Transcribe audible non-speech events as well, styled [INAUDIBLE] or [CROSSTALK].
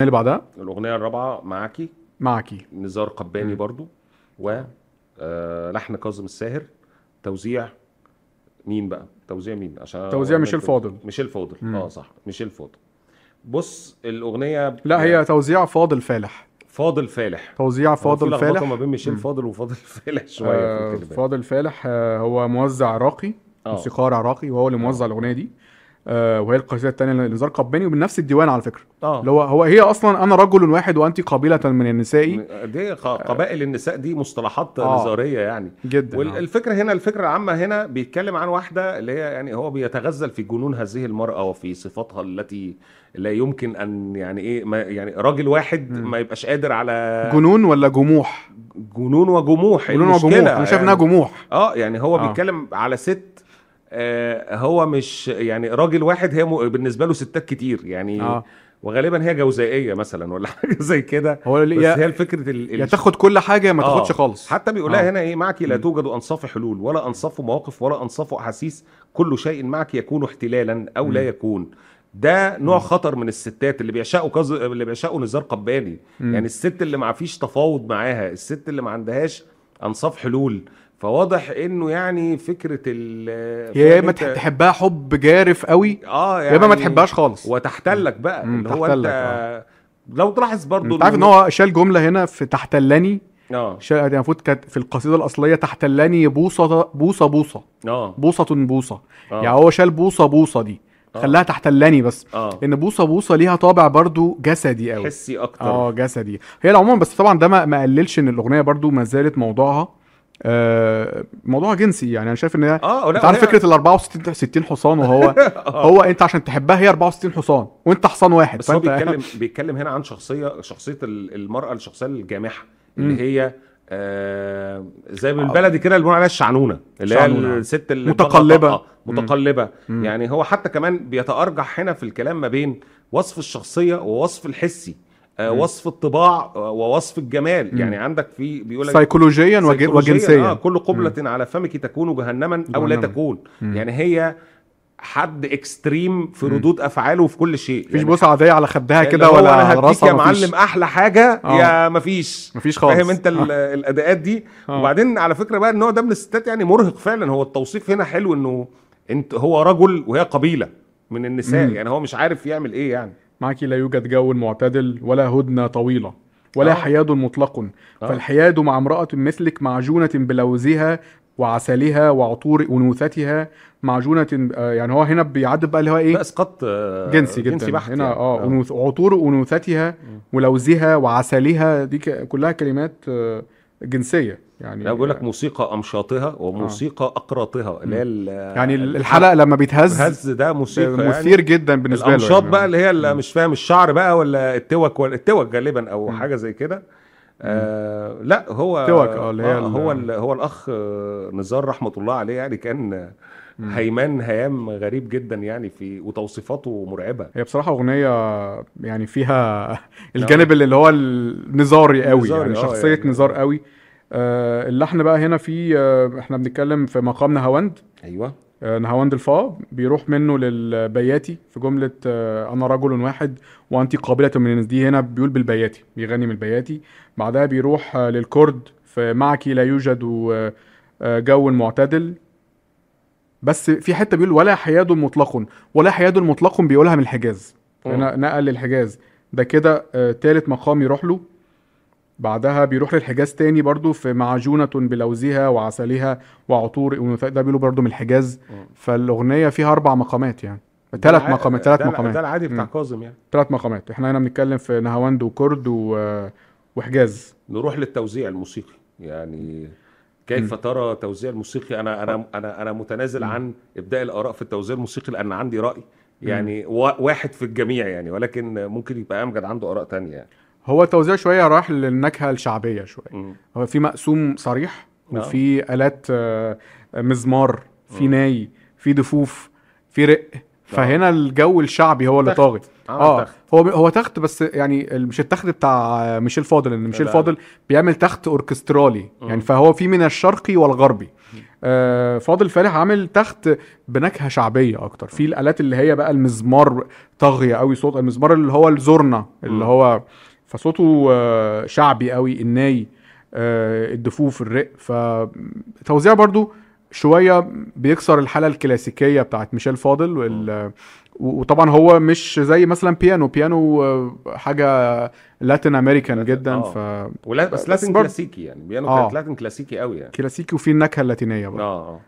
اللي بعدها؟ الأغنية الرابعة معاكي. معكي نزار قباني. برضو و آه، لحن كاظم الساهر. توزيع مين بقى؟ توزيع مين؟ عشان توزيع ميشيل فاضل. ميشيل فاضل. آه صح. ميشيل فاضل. بص الأغنية لا هي توزيع فاضل فالح. فاضل فالح. توزيع فاضل فالح. ما بين ميشيل. فاضل وفاضل فالح شوية آه، فاضل فالح آه، هو موزع عراقي آه. موسيقار عراقي وهو اللي موزع الأغنية دي. آه، وهي القصيده الثانية لنزار قباني ومن نفس الديوان على فكرة آه اللي هو هو هي أصلا أنا رجل واحد وانت قبيلة من النساء دي قبائل النساء دي مصطلحات آه. نزارية يعني جدا آه. والفكرة هنا الفكرة العامة هنا بيتكلم عن واحدة اللي هي يعني هو بيتغزل في جنون هذه المرأة وفي صفاتها التي لا يمكن أن يعني إيه ما يعني راجل واحد مم. ما يبقاش قادر على جنون ولا جموح جنون وجموح جنون؟ وجموح أنا شايف إنها يعني جموح آه يعني هو آه. بيتكلم على ست آه هو مش يعني راجل واحد هي م- بالنسبة له ستات كتير يعني آه وغالبا هي جوزائية مثلا ولا [LAUGHS] حاجة زي كده هو بس يا, هي الفكرة ال... يا تاخد كل حاجة ما آه. تاخدش خالص حتى بيقول لها آه. هنا إيه معك لا. توجد أنصاف حلول ولا أنصاف مواقف ولا أنصاف أحاسيس كل شيء معك يكون احتلالا أو لا مم. يكون ده نوع مم. خطر من الستات اللي بيعشقوا كز... اللي بيعشقوا نزار قباني مم. يعني الست اللي ما فيش تفاوض معاها الست اللي ما عندهاش أنصاف حلول. فواضح إنه يعني فكرة ال يا إما تحبها حب جارف قوي آه يا إما ما تحبهاش خالص. وتحتلك بقى. مم، اللي هو أنت آه. لو تلاحظ برضو أنت عارف إن هو شال جملة هنا في تحتلني؟ آه. شال يعني المفروض كانت في القصيدة الأصلية تحتلني بوصه بوصة بوصة. آه. بوصة بوصة. آه. يعني هو شال بوصة بوصة دي. خلاها تحتلني بس. آه. ان بوصة بوصة ليها طابع برضو جسدي قوي حسي أكتر. آه جسدي. هي العموم بس طبعا ده ما قللش إن الأغنية برضو ما زالت موضوعها آه موضوع جنسي. يعني أنا شايف إن هي آه أنت عارف فكرة ال 64 60 حصان وهو [LAUGHS] آه. هو أنت عشان تحبها هي 64 حصان وأنت حصان واحد. بس هو بيتكلم بيتكلم هنا عن شخصيه شخصية ال- المرأة الشخصية الجامحة. اللي هي آه زي بالبلدي كده اللي بنقول عليها الشعنونة اللي هي. الست اللي. بتغطى- متقلبة مم. يعني هو حتى كمان بيتأرجح هنا في الكلام ما بين وصف الشخصية ووصف الحسي آه مم. وصف الطباع آه، ووصف الجمال مم. يعني عندك في بيقول لك سيكولوجيا وج- سيكولوجياً، وجنسيا آه كل قبلة على فمك تكون جهنما أو لا. تكون مم. يعني هي حد extreme في. ردود أفعاله وفي كل شيء مفيش يعني بوسه عادية على خدها اللي كده ولا أنا هديك يا. معلم أحلى حاجة آه. يا مفيش مفيش خالص فاهم أنت ال- الأداءات دي آه. وبعدين على فكرة بقى النوع ده من الستات يعني مرهق فعلا هو التوصيف هنا حلو إنه أنت هو رجل وهي قبيلة من النساء مم. يعني هو مش عارف يعمل إيه يعني معك لا يوجد جو معتدل ولا هدنة طويلة ولا آه. حياد مطلق آه. فالحياد مع امرأة مثلك معجونة بلوزها وعسلها وعطور أنوثتها معجونة آه، يعني هو هنا بيعدل بقى اللي هو ده إيه إسقاط آه، جنسي جدا. جنسي بحت هنا يعني. آه أنوث عطور أنوثتها ولوزها وعسلها دي كلها كلمات آه، جنسية يعني. لا بقول لك موسيقى أمشاطها وموسيقى أقراطها اللي هي يعني الحلق لما بيتهز الهز ده موسيقى يعني. مثير جدا بالنسبة له الأمشاط يعني. بقى اللي هي اللي مش فاهم الشعر بقى ولا التوك ولا التوك غالبا أو مم. حاجة زي كده. آه لا هو توك، آه، اللي هي آه هو هو الأخ نزار رحمة الله عليه يعني كان. هيمان هيام غريب جدا يعني في وتوصيفاته مرعبة. هي بصراحة أغنية يعني فيها [LAUGHS] الجانب اللي هو النزاري قوي نزاري، يعني آه، شخصية يعني. نزار قوي. آه اللحن بقى هنا في آه إحنا بنتكلم في مقام نهاوند أيوه. نهاوند الفا بيروح منه للبياتي في جملة آه أنا رجل واحد وأنت قابلة من الناس. دي هنا بيقول بالبياتي بيغني من البياتي. بعدها بيروح آه للكرد في معك لا يوجد آه، آه، جو معتدل. بس في حتة بيقول ولا حياد مطلق ولا حياد مطلق بيقولها من الحجاز. هنا نقل للحجاز ده كده آه، تالت مقام يروح له. بعدها بيروح للحجاز تاني برضو في معجونة بلوزها وعسلها وعطور ده بيقولوا برضو من الحجاز. فالأغنية فيها أربع مقامات يعني. ثلاث مقامات ثلاث مقامات. ده العادي بتاع. كاظم يعني. ثلاث مقامات. إحنا هنا بنتكلم في نهاوند وكرد و... وحجاز. نروح للتوزيع الموسيقي. يعني كيف مم. ترى توزيع الموسيقي؟ أنا أنا أنا أنا متنازل مم. عن إبداء الآراء في التوزيع الموسيقي لأن عندي رأي. يعني وا- واحد في الجميع يعني. ولكن ممكن يبقى أمجد عنده آراء تانية. يعني هو التوزيع شوية راح للنكهة الشعبية شوية مم. هو في مقسوم صريح آه. وفي آلات آه، مزمار في. ناي في دفوف في رق فهنا الجو الشعبي هو اللي. طاغي آه آه تخت. هو هو تخت بس يعني مش التخت بتاع ميشيل فاضل لأن ميشيل. فاضل بيعمل تخت أوركسترالي. يعني فهو في من الشرقي والغربي آه، فاضل فالح عامل تخت بنكهة شعبية أكتر في الآلات اللي هي بقى المزمار طاغية قوي صوت المزمار اللي هو الزورنا اللي. هو فصوته آه، شعبي قوي الناي آه، الدفوف الرق. فتوزيع برضو شوية بيكسر الحالة الكلاسيكية بتاعت ميشيل فاضل وال... وطبعا هو مش زي مثلا بيانو. بيانو آه، حاجة Latin American جدا آه. ف ولا بس برضه- كلاسيكي يعني. بيانو آه. كانت Latin كلاسيكي قوي يعني. كلاسيكي وفي النكهة اللاتينية برضه آه.